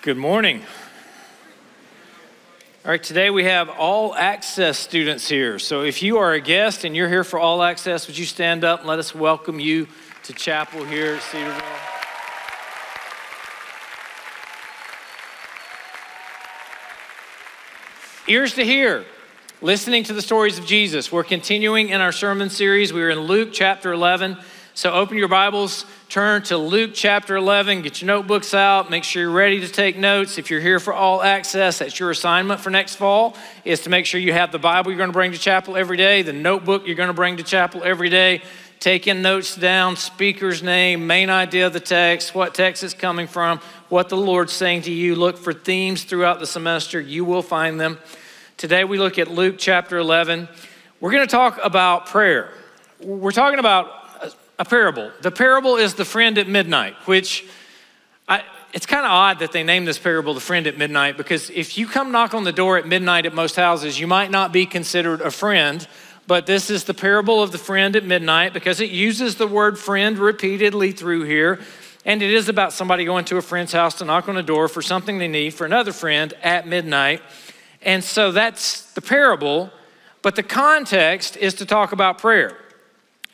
Good morning. All right, today we have all access students here. So if you are a guest and you're here for all access, would you stand up and let us welcome you to chapel here at Cedarville? Ears to hear, listening to the stories of Jesus. We're continuing in our sermon series. We are in Luke chapter 11. So open your Bibles, turn to Luke chapter 11, get your notebooks out, make sure you're ready to take notes. If you're here for all access, that's your assignment for next fall, is to make sure you have the Bible you're going to bring to chapel every day, the notebook you're going to bring to chapel every day, taking notes down, speaker's name, main idea of the text, what text is coming from, what the Lord's saying to you. Look for themes throughout the semester. You will find them. Today we look at Luke chapter 11. We're going to talk about prayer. We're talking about a parable. The parable is the friend at midnight, which I, it's kind of odd that they name this parable the friend at midnight because if you come knock on the door at midnight at most houses, you might not be considered a friend. But this is the parable of the friend at midnight because it uses the word friend repeatedly through here. And it is about somebody going to a friend's house to knock on a door for something they need for another friend at midnight. And so that's the parable. But the context is to talk about prayer.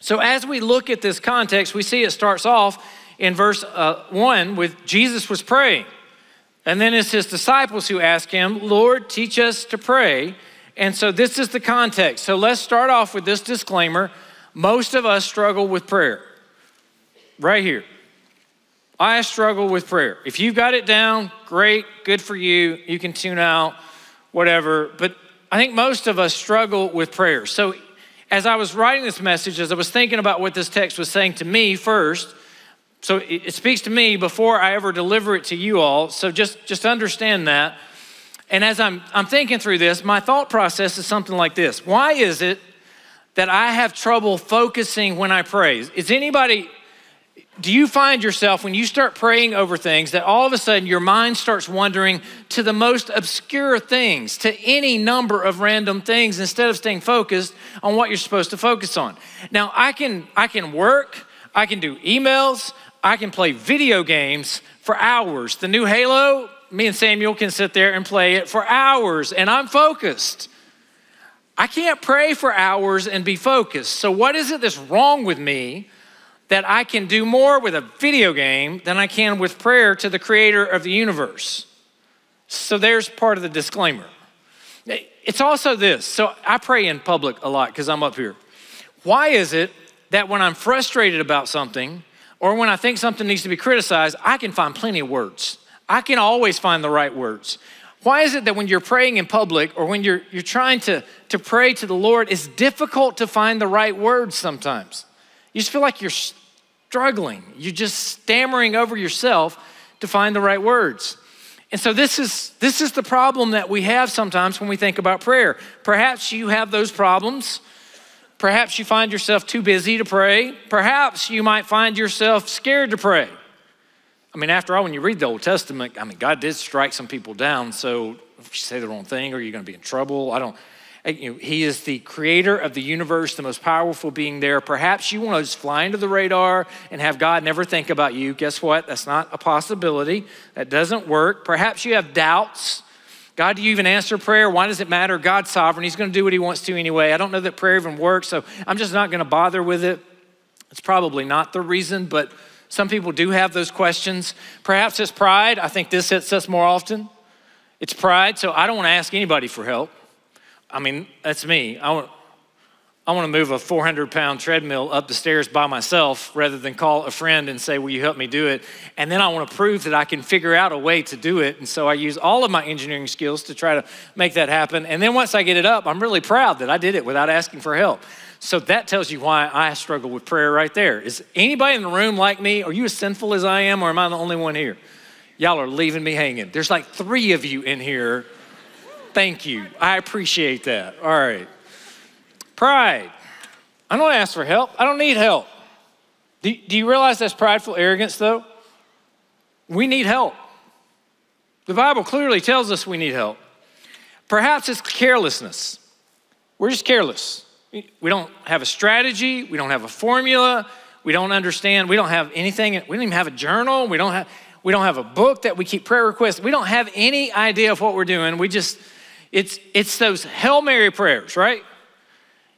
So, as we look at this context, we see it starts off in verse uh, 1 with Jesus was praying. And then it's his disciples who ask him, Lord, teach us to pray. And so, this is the context. So, let's start off with this disclaimer. Most of us struggle with prayer. Right here. I struggle with prayer. If you've got it down, great, good for you. You can tune out, whatever. But I think most of us struggle with prayer. So, as I was writing this message, as I was thinking about what this text was saying to me first, so it speaks to me before I ever deliver it to you all. So just, just understand that. And as I'm, I'm thinking through this, my thought process is something like this Why is it that I have trouble focusing when I pray? Is anybody do you find yourself when you start praying over things that all of a sudden your mind starts wandering to the most obscure things, to any number of random things instead of staying focused on what you're supposed to focus on? Now, I can I can work, I can do emails, I can play video games for hours. The new Halo, me and Samuel can sit there and play it for hours and I'm focused. I can't pray for hours and be focused. So what is it that's wrong with me? That I can do more with a video game than I can with prayer to the creator of the universe. So there's part of the disclaimer. It's also this. So I pray in public a lot because I'm up here. Why is it that when I'm frustrated about something or when I think something needs to be criticized, I can find plenty of words? I can always find the right words. Why is it that when you're praying in public or when you're, you're trying to, to pray to the Lord, it's difficult to find the right words sometimes? You just feel like you're struggling. You're just stammering over yourself to find the right words. And so this is this is the problem that we have sometimes when we think about prayer. Perhaps you have those problems. Perhaps you find yourself too busy to pray. Perhaps you might find yourself scared to pray. I mean, after all, when you read the Old Testament, I mean, God did strike some people down. So if you say the wrong thing, are you going to be in trouble? I don't. You know, he is the creator of the universe, the most powerful being there. Perhaps you want to just fly into the radar and have God never think about you. Guess what? That's not a possibility. That doesn't work. Perhaps you have doubts. God, do you even answer prayer? Why does it matter? God's sovereign. He's going to do what he wants to anyway. I don't know that prayer even works, so I'm just not going to bother with it. It's probably not the reason, but some people do have those questions. Perhaps it's pride. I think this hits us more often. It's pride, so I don't want to ask anybody for help. I mean, that's me. I want, I want to move a 400 pound treadmill up the stairs by myself rather than call a friend and say, Will you help me do it? And then I want to prove that I can figure out a way to do it. And so I use all of my engineering skills to try to make that happen. And then once I get it up, I'm really proud that I did it without asking for help. So that tells you why I struggle with prayer right there. Is anybody in the room like me? Are you as sinful as I am, or am I the only one here? Y'all are leaving me hanging. There's like three of you in here Thank you. I appreciate that. All right. Pride. I don't ask for help. I don't need help. Do, do you realize that's prideful arrogance, though? We need help. The Bible clearly tells us we need help. Perhaps it's carelessness. We're just careless. We don't have a strategy, we don't have a formula, we don't understand, we don't have anything, we don't even have a journal, we don't have We don't have a book that we keep prayer requests. We don't have any idea of what we're doing. We just, it's, it's those Hail Mary prayers, right?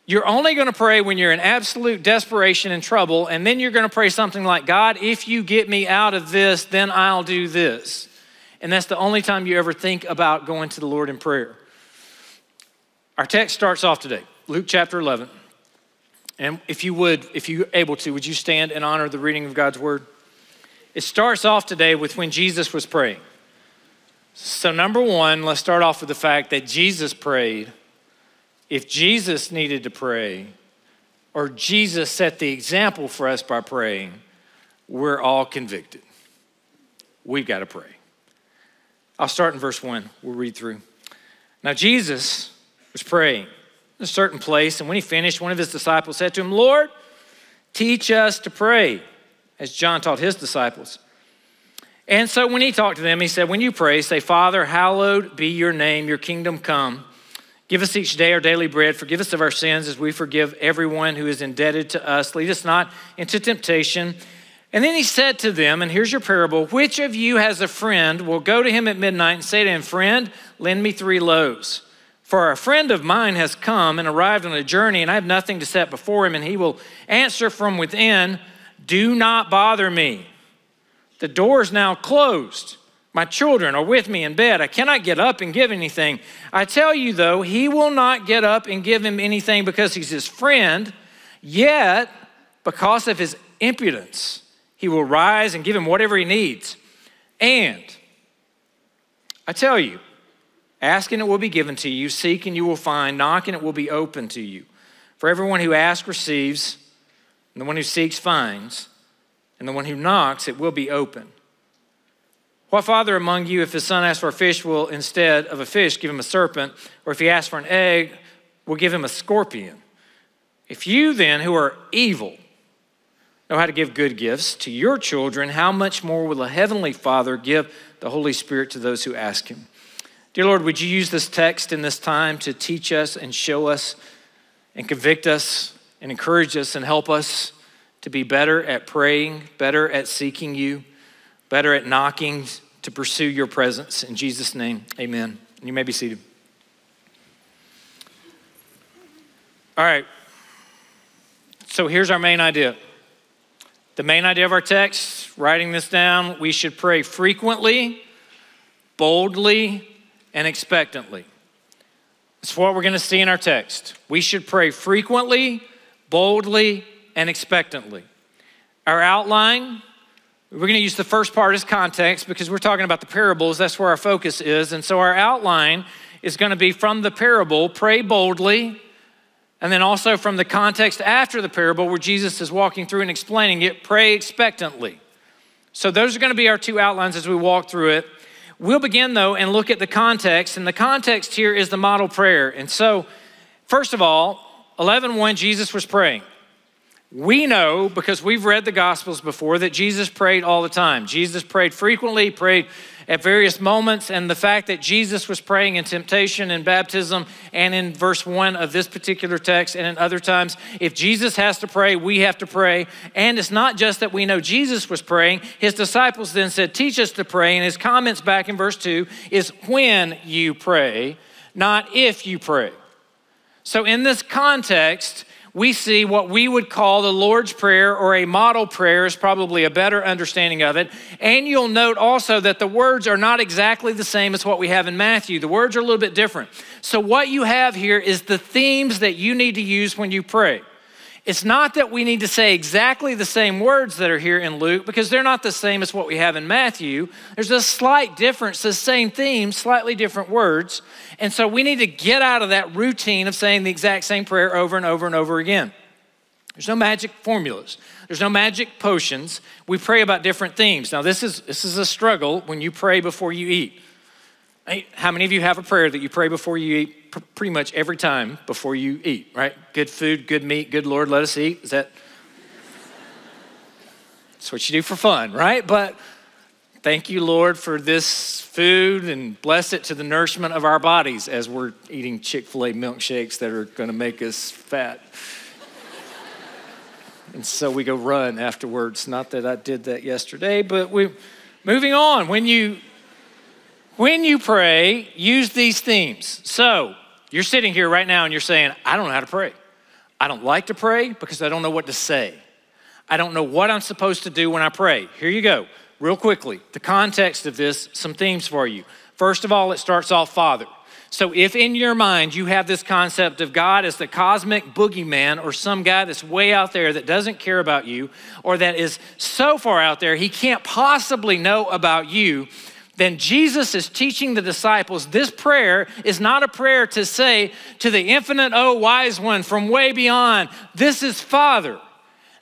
You're only going to pray when you're in absolute desperation and trouble, and then you're going to pray something like, God, if you get me out of this, then I'll do this. And that's the only time you ever think about going to the Lord in prayer. Our text starts off today, Luke chapter 11. And if you would, if you're able to, would you stand and honor the reading of God's word? It starts off today with when Jesus was praying. So, number one, let's start off with the fact that Jesus prayed if Jesus needed to pray, or Jesus set the example for us by praying, we're all convicted. We've got to pray. I'll start in verse 1. We'll read through. Now, Jesus was praying in a certain place, and when he finished, one of his disciples said to him, Lord, teach us to pray, as John taught his disciples. And so when he talked to them, he said, When you pray, say, Father, hallowed be your name, your kingdom come. Give us each day our daily bread. Forgive us of our sins as we forgive everyone who is indebted to us. Lead us not into temptation. And then he said to them, and here's your parable Which of you has a friend will go to him at midnight and say to him, Friend, lend me three loaves? For a friend of mine has come and arrived on a journey, and I have nothing to set before him. And he will answer from within, Do not bother me. The door is now closed. My children are with me in bed. I cannot get up and give anything. I tell you, though, he will not get up and give him anything because he's his friend, yet, because of his impudence, he will rise and give him whatever he needs. And I tell you, ask and it will be given to you, seek and you will find, knock and it will be open to you. For everyone who asks receives, and the one who seeks finds, and the one who knocks it will be open. What father among you, if his son asks for a fish, will instead of a fish give him a serpent? Or if he asks for an egg, will give him a scorpion? If you then, who are evil, know how to give good gifts to your children, how much more will a heavenly Father give the Holy Spirit to those who ask him? Dear Lord, would you use this text in this time to teach us and show us and convict us and encourage us and help us to be better at praying, better at seeking you? better at knocking to pursue your presence. In Jesus' name, amen. You may be seated. All right. So here's our main idea. The main idea of our text, writing this down, we should pray frequently, boldly, and expectantly. That's what we're going to see in our text. We should pray frequently, boldly, and expectantly. Our outline we're going to use the first part as context because we're talking about the parables. That's where our focus is. And so our outline is going to be from the parable, pray boldly, and then also from the context after the parable where Jesus is walking through and explaining it, pray expectantly. So those are going to be our two outlines as we walk through it. We'll begin though and look at the context, and the context here is the model prayer. And so, first of all, 11:1 Jesus was praying. We know because we've read the Gospels before that Jesus prayed all the time. Jesus prayed frequently, prayed at various moments, and the fact that Jesus was praying in temptation and baptism and in verse one of this particular text and in other times, if Jesus has to pray, we have to pray. And it's not just that we know Jesus was praying, his disciples then said, Teach us to pray. And his comments back in verse two is when you pray, not if you pray. So in this context, we see what we would call the Lord's Prayer or a model prayer is probably a better understanding of it. And you'll note also that the words are not exactly the same as what we have in Matthew. The words are a little bit different. So, what you have here is the themes that you need to use when you pray. It's not that we need to say exactly the same words that are here in Luke because they're not the same as what we have in Matthew. There's a slight difference, the same theme, slightly different words. And so we need to get out of that routine of saying the exact same prayer over and over and over again. There's no magic formulas. There's no magic potions. We pray about different themes. Now, this is, this is a struggle when you pray before you eat. How many of you have a prayer that you pray before you eat pretty much every time before you eat, right? Good food, good meat, good Lord, let us eat. Is that? That's what you do for fun, right? But thank you, Lord, for this food and bless it to the nourishment of our bodies as we're eating Chick fil A milkshakes that are going to make us fat. and so we go run afterwards. Not that I did that yesterday, but we Moving on, when you when you pray, use these themes. So, you're sitting here right now and you're saying, I don't know how to pray. I don't like to pray because I don't know what to say. I don't know what I'm supposed to do when I pray. Here you go, real quickly. The context of this, some themes for you. First of all, it starts off Father. So, if in your mind you have this concept of God as the cosmic boogeyman or some guy that's way out there that doesn't care about you or that is so far out there he can't possibly know about you, then Jesus is teaching the disciples this prayer is not a prayer to say to the infinite, oh, wise one from way beyond, this is Father.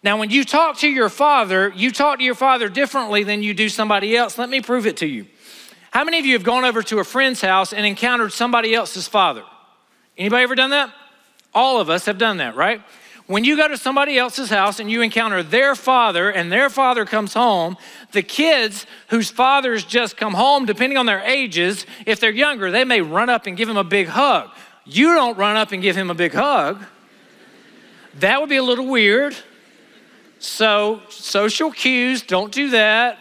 Now, when you talk to your father, you talk to your father differently than you do somebody else. Let me prove it to you. How many of you have gone over to a friend's house and encountered somebody else's father? Anybody ever done that? All of us have done that, right? When you go to somebody else's house and you encounter their father and their father comes home, the kids whose fathers just come home, depending on their ages, if they're younger, they may run up and give him a big hug. You don't run up and give him a big hug. That would be a little weird. So, social cues, don't do that.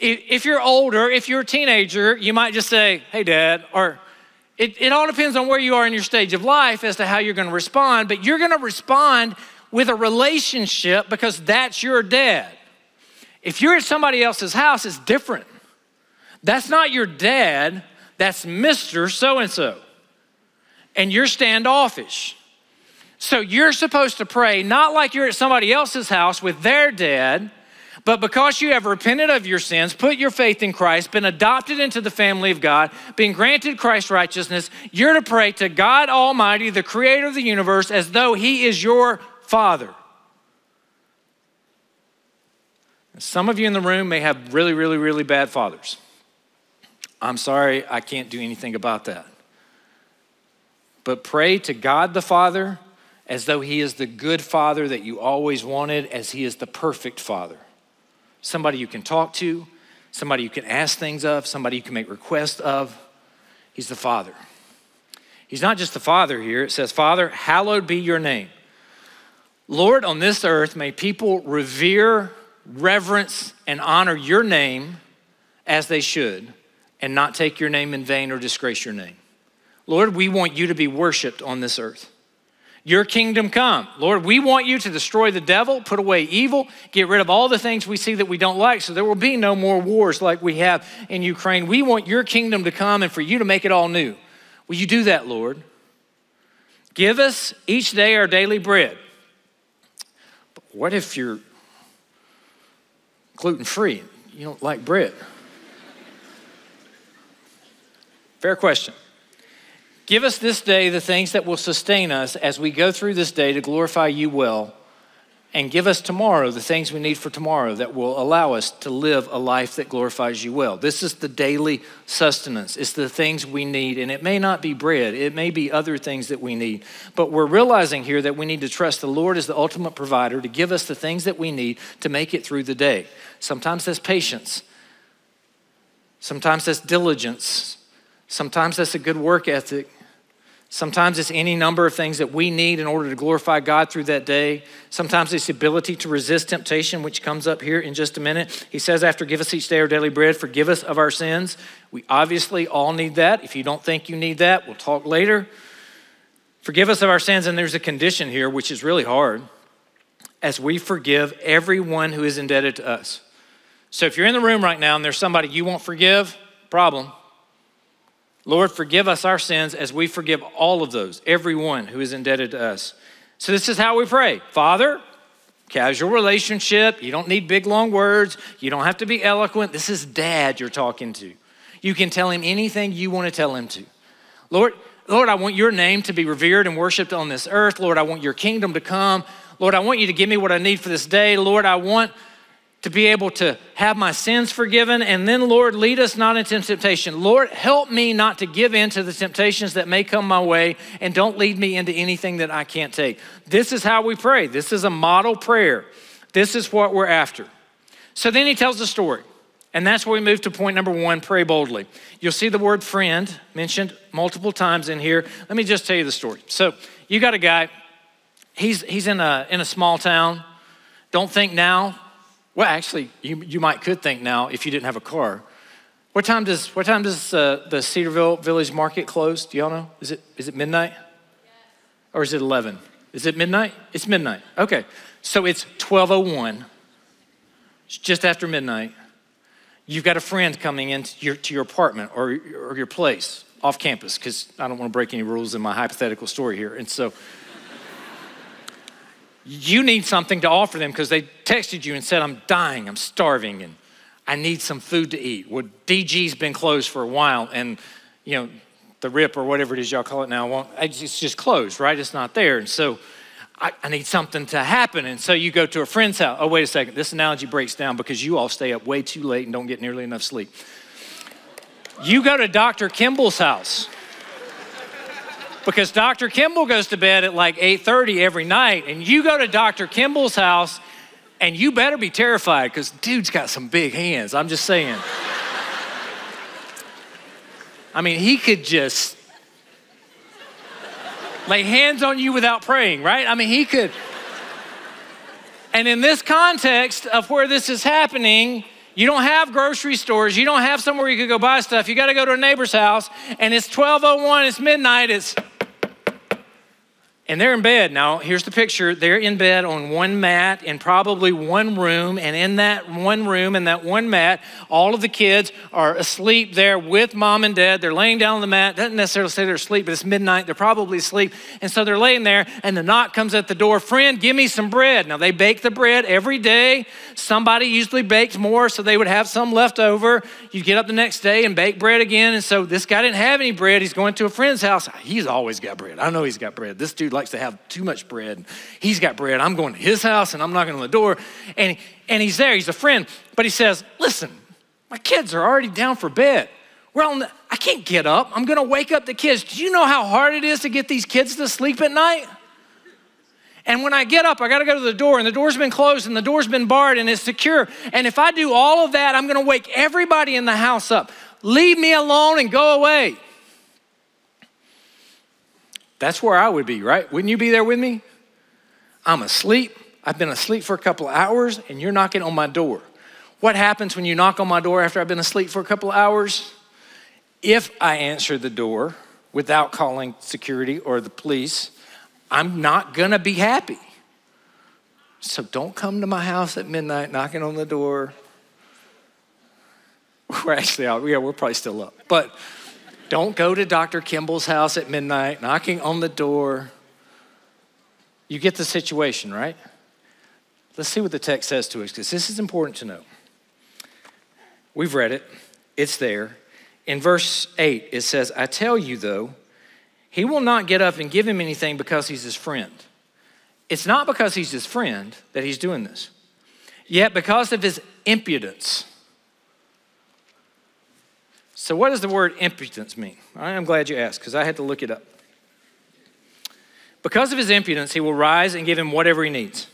If you're older, if you're a teenager, you might just say, Hey, dad, or it, it all depends on where you are in your stage of life as to how you're going to respond, but you're going to respond with a relationship because that's your dad. If you're at somebody else's house, it's different. That's not your dad, that's Mr. So and so. And you're standoffish. So you're supposed to pray not like you're at somebody else's house with their dad, but because you have repented of your sins, put your faith in Christ, been adopted into the family of God, been granted Christ's righteousness, you're to pray to God Almighty, the creator of the universe, as though He is your Father. Some of you in the room may have really, really, really bad fathers. I'm sorry, I can't do anything about that. But pray to God the Father as though He is the good Father that you always wanted, as He is the perfect Father. Somebody you can talk to, somebody you can ask things of, somebody you can make requests of. He's the Father. He's not just the Father here. It says, Father, hallowed be your name. Lord, on this earth, may people revere, reverence, and honor your name as they should, and not take your name in vain or disgrace your name. Lord, we want you to be worshiped on this earth. Your kingdom come. Lord, we want you to destroy the devil, put away evil, get rid of all the things we see that we don't like, so there will be no more wars like we have in Ukraine. We want your kingdom to come and for you to make it all new. Will you do that, Lord? Give us each day our daily bread. But what if you're gluten free? You don't like bread. Fair question. Give us this day the things that will sustain us as we go through this day to glorify you well. And give us tomorrow the things we need for tomorrow that will allow us to live a life that glorifies you well. This is the daily sustenance. It's the things we need. And it may not be bread, it may be other things that we need. But we're realizing here that we need to trust the Lord as the ultimate provider to give us the things that we need to make it through the day. Sometimes that's patience, sometimes that's diligence, sometimes that's a good work ethic. Sometimes it's any number of things that we need in order to glorify God through that day. Sometimes it's the ability to resist temptation, which comes up here in just a minute. He says, after give us each day our daily bread, forgive us of our sins. We obviously all need that. If you don't think you need that, we'll talk later. Forgive us of our sins, and there's a condition here, which is really hard, as we forgive everyone who is indebted to us. So if you're in the room right now and there's somebody you won't forgive, problem. Lord, forgive us our sins as we forgive all of those, everyone who is indebted to us. So, this is how we pray Father, casual relationship. You don't need big, long words. You don't have to be eloquent. This is dad you're talking to. You can tell him anything you want to tell him to. Lord, Lord, I want your name to be revered and worshiped on this earth. Lord, I want your kingdom to come. Lord, I want you to give me what I need for this day. Lord, I want to be able to have my sins forgiven. And then, Lord, lead us not into temptation. Lord, help me not to give in to the temptations that may come my way and don't lead me into anything that I can't take. This is how we pray. This is a model prayer. This is what we're after. So then he tells the story. And that's where we move to point number one pray boldly. You'll see the word friend mentioned multiple times in here. Let me just tell you the story. So you got a guy, he's, he's in, a, in a small town. Don't think now Well, actually, you, you might could think now if you didn't have a car. What time does, what time does uh, the Cedarville Village Market close? Do y'all know? Is it, is it midnight? Yes. Or is it 11? Is it midnight? It's midnight. Okay. So it's 1201. It's just after midnight. You've got a friend coming into your, to your apartment or, or your place off campus, because I don't want to break any rules in my hypothetical story here. And so you need something to offer them because they texted you and said, I'm dying, I'm starving, and I need some food to eat. Well, DG's been closed for a while, and you know, the RIP or whatever it is y'all call it now, won't, it's just closed, right? It's not there. And so I, I, need something to happen. And so you go to a friend's house. Oh, wait a second. This analogy breaks down because you all stay up way too late and don't get nearly enough sleep. You go to Dr. Kimball's house because Dr. Kimball goes to bed at like 8:30 every night and you go to Dr. Kimball's house and you better be terrified cuz dude's got some big hands. I'm just saying. I mean, he could just lay hands on you without praying, right? I mean, he could And in this context of where this is happening, you don't have grocery stores. You don't have somewhere you could go buy stuff. You got to go to a neighbor's house, and it's 12:01. It's midnight. It's and they're in bed. Now, here's the picture. They're in bed on one mat in probably one room. And in that one room, in that one mat, all of the kids are asleep there with mom and dad. They're laying down on the mat. Doesn't necessarily say they're asleep, but it's midnight. They're probably asleep. And so they're laying there, and the knock comes at the door Friend, give me some bread. Now, they bake the bread every day. Somebody usually bakes more, so they would have some left over. You get up the next day and bake bread again. And so this guy didn't have any bread. He's going to a friend's house. He's always got bread. I know he's got bread. This dude likes to have too much bread. He's got bread. I'm going to his house and I'm knocking on the door. And, and he's there. He's a friend. But he says, Listen, my kids are already down for bed. Well, I can't get up. I'm going to wake up the kids. Do you know how hard it is to get these kids to sleep at night? And when I get up, I got to go to the door, and the door's been closed, and the door's been barred, and it's secure. And if I do all of that, I'm going to wake everybody in the house up. Leave me alone and go away. That's where I would be, right? Wouldn't you be there with me? I'm asleep. I've been asleep for a couple of hours and you're knocking on my door. What happens when you knock on my door after I've been asleep for a couple of hours? If I answer the door without calling security or the police, I'm not gonna be happy. So don't come to my house at midnight knocking on the door. We're actually out, yeah, we're probably still up. But don't go to Dr. Kimball's house at midnight, knocking on the door. You get the situation, right? Let's see what the text says to us, because this is important to know. We've read it, it's there. In verse 8, it says, I tell you, though, he will not get up and give him anything because he's his friend. It's not because he's his friend that he's doing this. Yet, because of his impudence, so, what does the word impudence mean? I'm glad you asked because I had to look it up. Because of his impudence, he will rise and give him whatever he needs.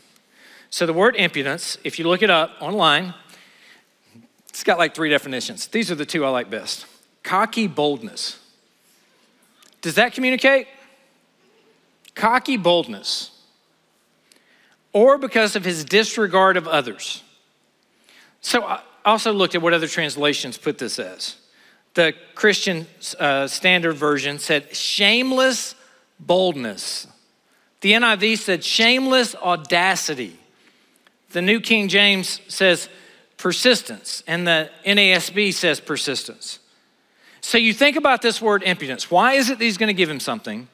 So, the word impudence, if you look it up online, it's got like three definitions. These are the two I like best cocky boldness. Does that communicate? Cocky boldness. Or because of his disregard of others. So, I also looked at what other translations put this as the Christian uh, Standard Version said shameless boldness. The NIV said shameless audacity. The New King James says persistence, and the NASB says persistence. So you think about this word impudence. Why is it that he's going to give him something?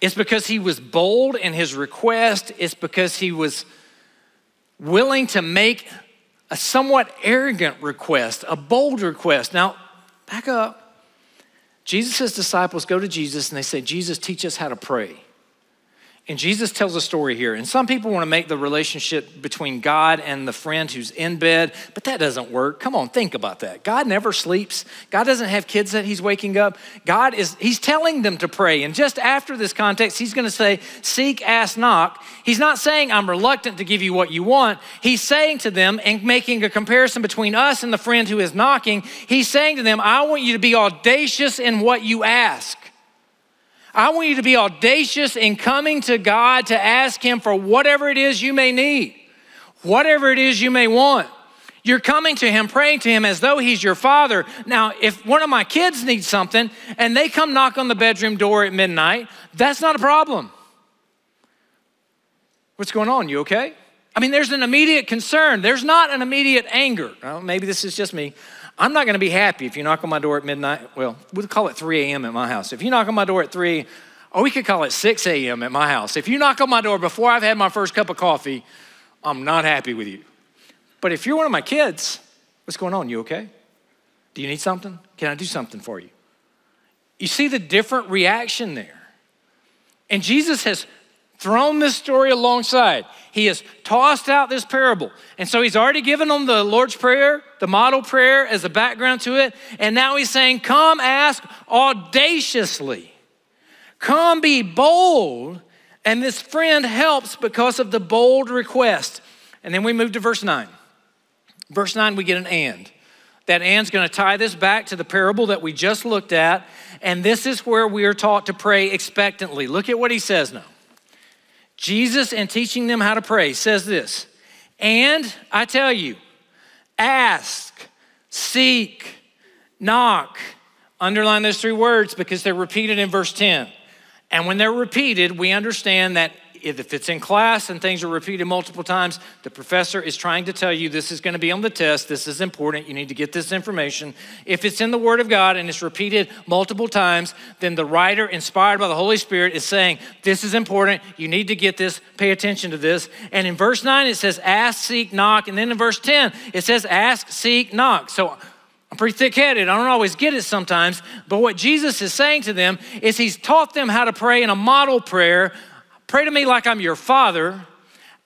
It's because he was bold in his request, it's because he was willing to make a somewhat arrogant request, a bold request. Now, Back up. Jesus' disciples go to Jesus and they say, Jesus, teach us how to pray. And Jesus tells a story here. And some people want to make the relationship between God and the friend who's in bed, but that doesn't work. Come on, think about that. God never sleeps. God doesn't have kids that he's waking up. God is, he's telling them to pray. And just after this context, he's going to say, Seek, ask, knock. He's not saying, I'm reluctant to give you what you want. He's saying to them, and making a comparison between us and the friend who is knocking, he's saying to them, I want you to be audacious in what you ask. I want you to be audacious in coming to God to ask Him for whatever it is you may need, whatever it is you may want. You're coming to him, praying to him as though he's your father. Now, if one of my kids needs something and they come knock on the bedroom door at midnight, that's not a problem. What's going on? You okay? I mean, there's an immediate concern. There's not an immediate anger. Well, maybe this is just me. I'm not going to be happy if you knock on my door at midnight. Well, we'll call it 3 a.m. at my house. If you knock on my door at 3, or we could call it 6 a.m. at my house. If you knock on my door before I've had my first cup of coffee, I'm not happy with you. But if you're one of my kids, what's going on? You okay? Do you need something? Can I do something for you? You see the different reaction there. And Jesus has thrown this story alongside. He has tossed out this parable. And so he's already given them the Lord's Prayer, the model prayer as a background to it. And now he's saying, Come ask audaciously. Come be bold. And this friend helps because of the bold request. And then we move to verse 9. Verse 9, we get an and. That and's going to tie this back to the parable that we just looked at. And this is where we are taught to pray expectantly. Look at what he says now. Jesus, in teaching them how to pray, says this And I tell you, ask, seek, knock. Underline those three words because they're repeated in verse 10. And when they're repeated, we understand that if it's in class and things are repeated multiple times, the professor is trying to tell you this is going to be on the test, this is important, you need to get this information. If it's in the Word of God and it's repeated multiple times, then the writer, inspired by the Holy Spirit, is saying, This is important, you need to get this, pay attention to this. And in verse 9, it says, Ask, seek, knock. And then in verse 10, it says, Ask, seek, knock. So I'm pretty thick headed. I don't always get it sometimes. But what Jesus is saying to them is He's taught them how to pray in a model prayer Pray to me like I'm your father.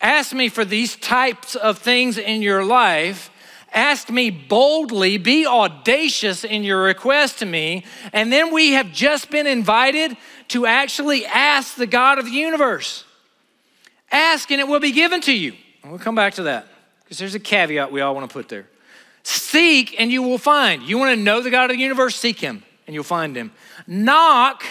Ask me for these types of things in your life. Ask me boldly, be audacious in your request to me. And then we have just been invited to actually ask the God of the universe. Ask and it will be given to you. And we'll come back to that because there's a caveat we all want to put there. Seek and you will find. You want to know the God of the universe? Seek him and you'll find him. Knock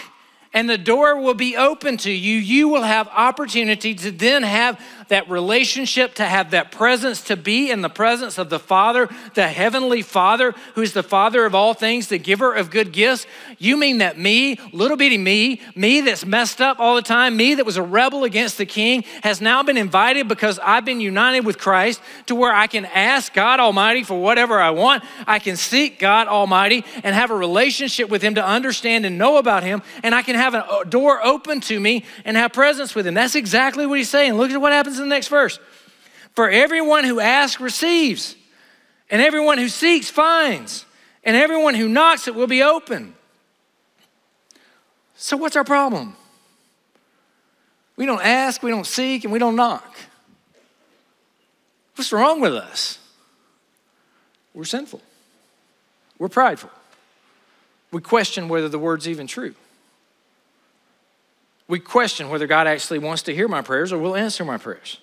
and the door will be open to you. You will have opportunity to then have that relationship, to have that presence, to be in the presence of the Father, the Heavenly Father, who's the Father of all things, the giver of good gifts. You mean that me, little bitty me, me that's messed up all the time, me that was a rebel against the King, has now been invited because I've been united with Christ to where I can ask God Almighty for whatever I want. I can seek God Almighty and have a relationship with Him to understand and know about Him, and I can have a door open to me and have presence with Him. That's exactly what He's saying. Look at what happens in the next verse. For everyone who asks receives, and everyone who seeks finds, and everyone who knocks it will be open. So, what's our problem? We don't ask, we don't seek, and we don't knock. What's wrong with us? We're sinful. We're prideful. We question whether the word's even true. We question whether God actually wants to hear my prayers or will answer my prayers.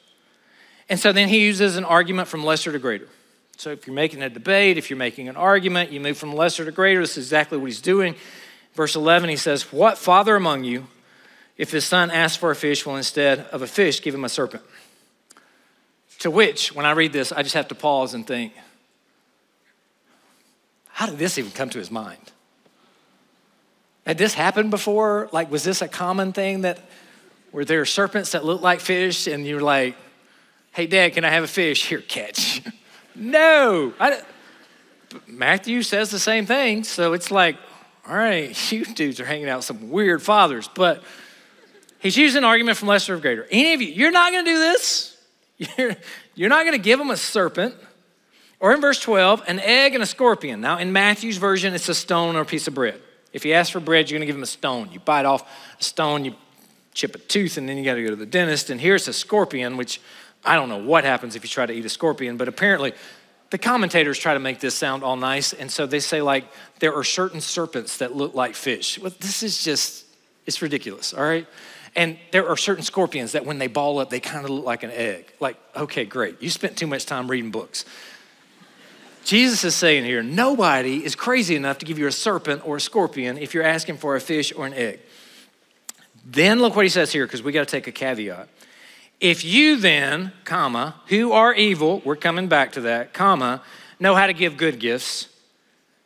And so then he uses an argument from lesser to greater. So if you're making a debate, if you're making an argument, you move from lesser to greater. This is exactly what he's doing. Verse 11, he says, What father among you, if his son asks for a fish, will instead of a fish give him a serpent? To which, when I read this, I just have to pause and think, how did this even come to his mind? Had this happened before? Like, was this a common thing that were there serpents that looked like fish and you're like, hey, dad, can I have a fish? Here, catch. no. I, Matthew says the same thing. So it's like, all right, you dudes are hanging out with some weird fathers. But he's using an argument from lesser of greater. Any of you, you're not going to do this. You're, you're not going to give them a serpent. Or in verse 12, an egg and a scorpion. Now, in Matthew's version, it's a stone or a piece of bread. If you ask for bread, you're going to give him a stone. You bite off a stone, you chip a tooth, and then you got to go to the dentist. And here's a scorpion, which I don't know what happens if you try to eat a scorpion, but apparently the commentators try to make this sound all nice. And so they say, like, there are certain serpents that look like fish. Well, this is just, it's ridiculous, all right? And there are certain scorpions that when they ball up, they kind of look like an egg. Like, okay, great. You spent too much time reading books. Jesus is saying here nobody is crazy enough to give you a serpent or a scorpion if you're asking for a fish or an egg. Then look what he says here, because we got to take a caveat. If you then, comma, who are evil, we're coming back to that, comma, know how to give good gifts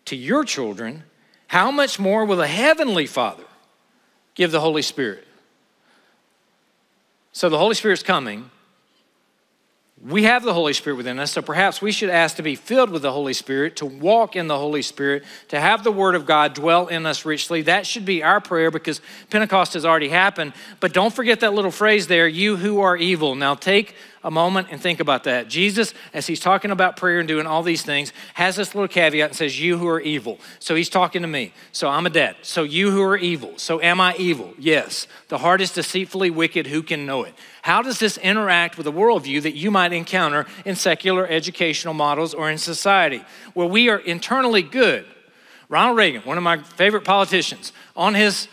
to your children, how much more will the heavenly Father give the Holy Spirit? So the Holy Spirit's coming we have the Holy Spirit within us, so perhaps we should ask to be filled with the Holy Spirit, to walk in the Holy Spirit, to have the Word of God dwell in us richly. That should be our prayer because Pentecost has already happened. But don't forget that little phrase there, you who are evil. Now take a moment and think about that. Jesus, as he's talking about prayer and doing all these things, has this little caveat and says, You who are evil. So he's talking to me. So I'm a dad. So you who are evil. So am I evil? Yes. The heart is deceitfully wicked. Who can know it? How does this interact with the worldview that you might encounter in secular educational models or in society where we are internally good? Ronald Reagan, one of my favorite politicians, on his,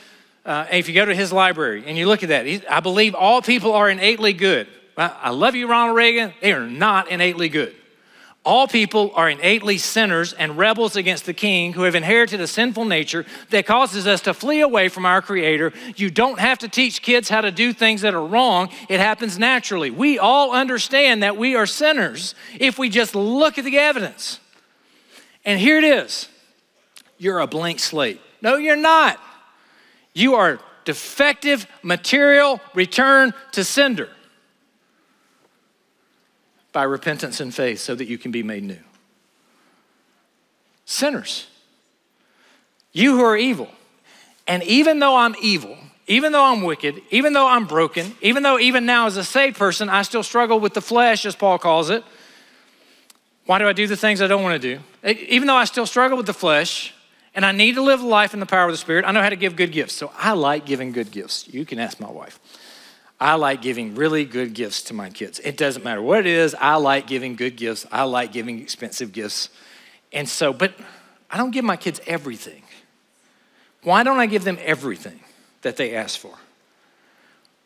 uh, if you go to his library and you look at that, I believe all people are innately good. I love you, Ronald Reagan. They are not innately good. All people are innately sinners and rebels against the king who have inherited a sinful nature that causes us to flee away from our creator. You don't have to teach kids how to do things that are wrong, it happens naturally. We all understand that we are sinners if we just look at the evidence. And here it is you're a blank slate. No, you're not. You are defective material returned to sender by repentance and faith so that you can be made new. Sinners, you who are evil. And even though I'm evil, even though I'm wicked, even though I'm broken, even though even now as a saved person, I still struggle with the flesh, as Paul calls it. Why do I do the things I don't want to do? Even though I still struggle with the flesh and I need to live life in the power of the Spirit, I know how to give good gifts. So I like giving good gifts. You can ask my wife. I like giving really good gifts to my kids. It doesn't matter what it is, I like giving good gifts. I like giving expensive gifts. And so, but I don't give my kids everything. Why don't I give them everything that they ask for?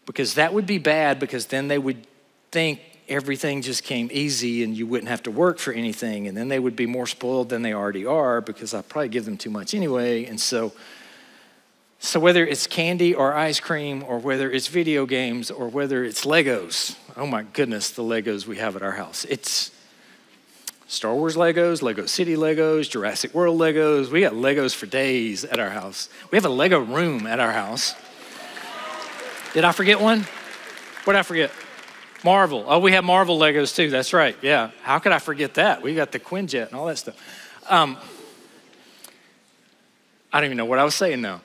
Because that would be bad, because then they would think everything just came easy and you wouldn't have to work for anything. And then they would be more spoiled than they already are because I probably give them too much anyway. And so, so, whether it's candy or ice cream, or whether it's video games, or whether it's Legos, oh my goodness, the Legos we have at our house. It's Star Wars Legos, Lego City Legos, Jurassic World Legos. We got Legos for days at our house. We have a Lego room at our house. Did I forget one? What did I forget? Marvel. Oh, we have Marvel Legos too. That's right. Yeah. How could I forget that? We got the Quinjet and all that stuff. Um, I don't even know what I was saying now.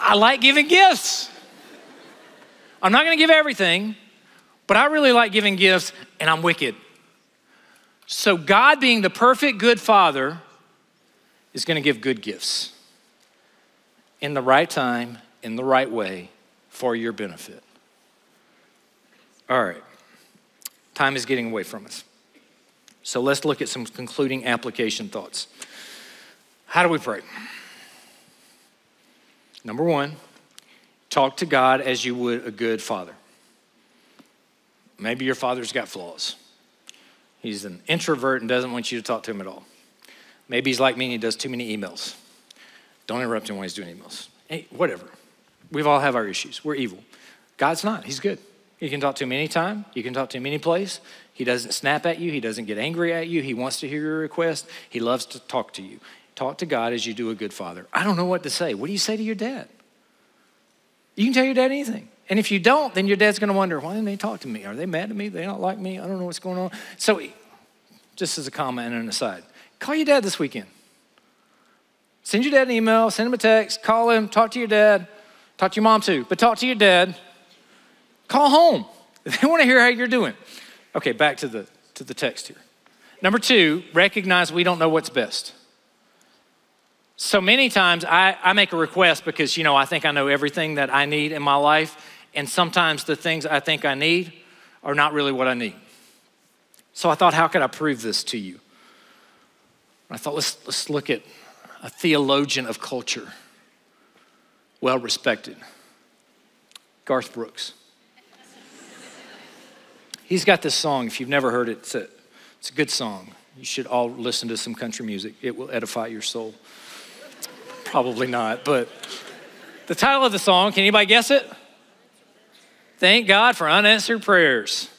I like giving gifts. I'm not going to give everything, but I really like giving gifts, and I'm wicked. So, God, being the perfect good father, is going to give good gifts in the right time, in the right way, for your benefit. All right, time is getting away from us. So, let's look at some concluding application thoughts. How do we pray? Number one, talk to God as you would a good father. Maybe your father's got flaws. He's an introvert and doesn't want you to talk to him at all. Maybe he's like me and he does too many emails. Don't interrupt him when he's doing emails. Hey, whatever. We've all have our issues. We're evil. God's not. He's good. You can talk to him anytime. You can talk to him any place. He doesn't snap at you. He doesn't get angry at you. He wants to hear your request. He loves to talk to you. Talk to God as you do a good father. I don't know what to say. What do you say to your dad? You can tell your dad anything. And if you don't, then your dad's going to wonder, why didn't they talk to me? Are they mad at me? They don't like me? I don't know what's going on. So, just as a comment and an aside, call your dad this weekend. Send your dad an email, send him a text, call him, talk to your dad, talk to your mom too, but talk to your dad. Call home. They want to hear how you're doing. Okay, back to the, to the text here. Number two, recognize we don't know what's best. So many times I, I make a request because, you know, I think I know everything that I need in my life. And sometimes the things I think I need are not really what I need. So I thought, how could I prove this to you? I thought, let's, let's look at a theologian of culture, well respected, Garth Brooks. He's got this song, if you've never heard it, it's a, it's a good song. You should all listen to some country music, it will edify your soul. Probably not, but the title of the song, can anybody guess it? Thank God for unanswered prayers.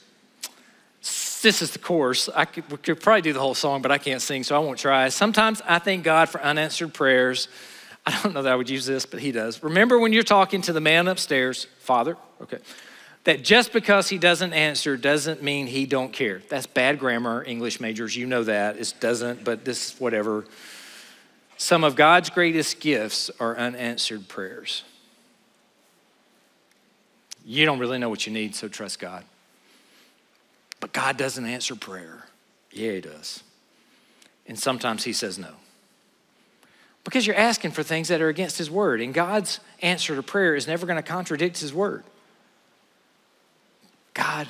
This is the chorus. I could, we could probably do the whole song, but I can't sing, so I won't try. Sometimes I thank God for unanswered prayers. I don't know that I would use this, but he does. Remember when you're talking to the man upstairs, Father, okay, that just because he doesn't answer doesn't mean he don't care. That's bad grammar, English majors. You know that. It doesn't, but this whatever. Some of God's greatest gifts are unanswered prayers. You don't really know what you need, so trust God. But God doesn't answer prayer. Yeah, He does. And sometimes He says no. Because you're asking for things that are against His word, and God's answer to prayer is never going to contradict His word. God,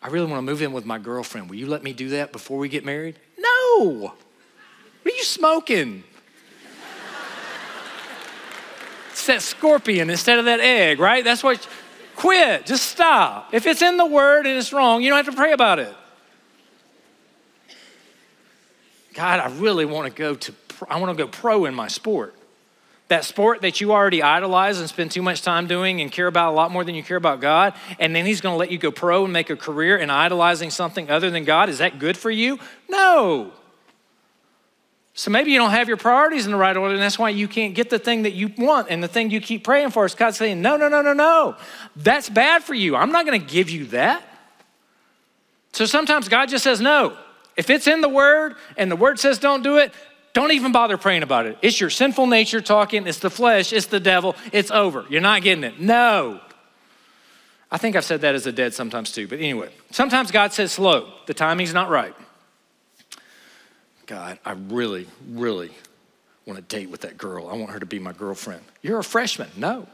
I really want to move in with my girlfriend. Will you let me do that before we get married? No. What are you smoking? it's that scorpion instead of that egg, right? That's what. Quit. Just stop. If it's in the word and it's wrong, you don't have to pray about it. God, I really want to go to, I want to go pro in my sport. That sport that you already idolize and spend too much time doing and care about a lot more than you care about God, and then He's going to let you go pro and make a career in idolizing something other than God. Is that good for you? No. So maybe you don't have your priorities in the right order, and that's why you can't get the thing that you want and the thing you keep praying for. Is God saying, No, no, no, no, no. That's bad for you. I'm not going to give you that. So sometimes God just says, No. If it's in the Word and the Word says don't do it, don't even bother praying about it. It's your sinful nature talking, it's the flesh, it's the devil, it's over. You're not getting it. No. I think I've said that as a dead sometimes too, but anyway, sometimes God says slow, the timing's not right. God, I really, really want to date with that girl. I want her to be my girlfriend. You're a freshman. No.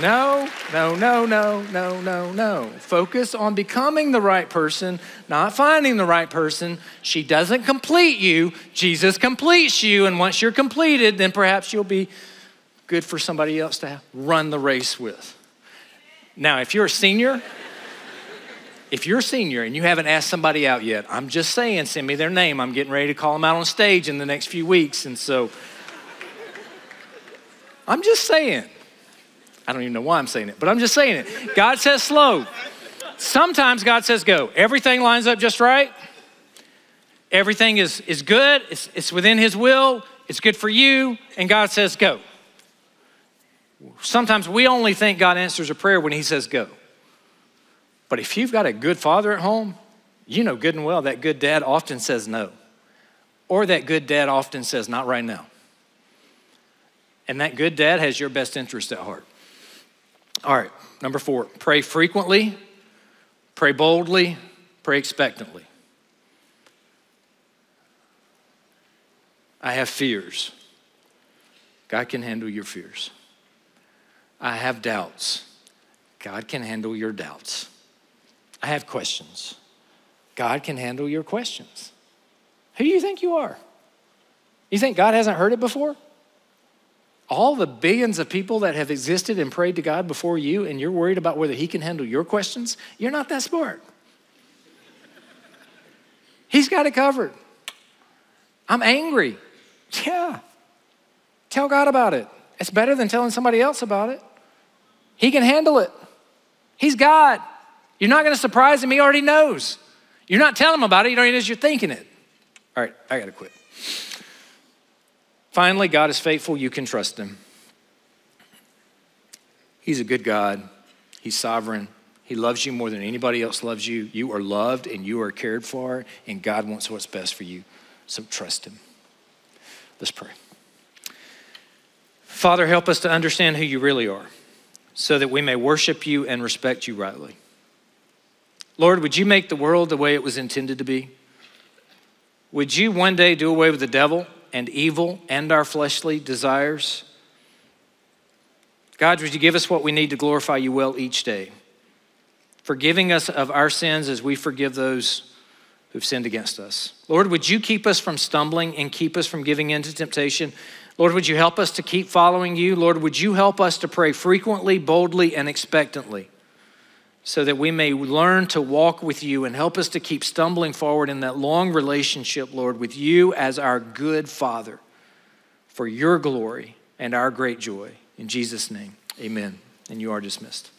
No, no, no, no, no, no, no. Focus on becoming the right person, not finding the right person. She doesn't complete you, Jesus completes you. And once you're completed, then perhaps you'll be good for somebody else to run the race with. Now, if you're a senior, if you're a senior and you haven't asked somebody out yet, I'm just saying, send me their name. I'm getting ready to call them out on stage in the next few weeks. And so I'm just saying. I don't even know why I'm saying it, but I'm just saying it. God says slow. Sometimes God says go. Everything lines up just right. Everything is, is good. It's, it's within His will. It's good for you. And God says go. Sometimes we only think God answers a prayer when He says go. But if you've got a good father at home, you know good and well that good dad often says no. Or that good dad often says, not right now. And that good dad has your best interest at heart. All right, number four, pray frequently, pray boldly, pray expectantly. I have fears. God can handle your fears. I have doubts. God can handle your doubts. I have questions. God can handle your questions. Who do you think you are? You think God hasn't heard it before? All the billions of people that have existed and prayed to God before you, and you're worried about whether He can handle your questions? You're not that smart. He's got it covered. I'm angry. Yeah. Tell God about it. It's better than telling somebody else about it. He can handle it. He's God. You're not going to surprise him. He already knows. You're not telling him about it. He already knows you're thinking it. All right, I got to quit. Finally, God is faithful. You can trust him. He's a good God. He's sovereign. He loves you more than anybody else loves you. You are loved and you are cared for, and God wants what's best for you. So trust him. Let's pray. Father, help us to understand who you really are so that we may worship you and respect you rightly. Lord, would you make the world the way it was intended to be? Would you one day do away with the devil and evil and our fleshly desires? God, would you give us what we need to glorify you well each day? Forgiving us of our sins as we forgive those who've sinned against us. Lord, would you keep us from stumbling and keep us from giving in to temptation? Lord, would you help us to keep following you? Lord, would you help us to pray frequently, boldly, and expectantly? so that we may learn to walk with you and help us to keep stumbling forward in that long relationship, Lord, with you as our good Father for your glory and our great joy. In Jesus' name, amen. And you are dismissed.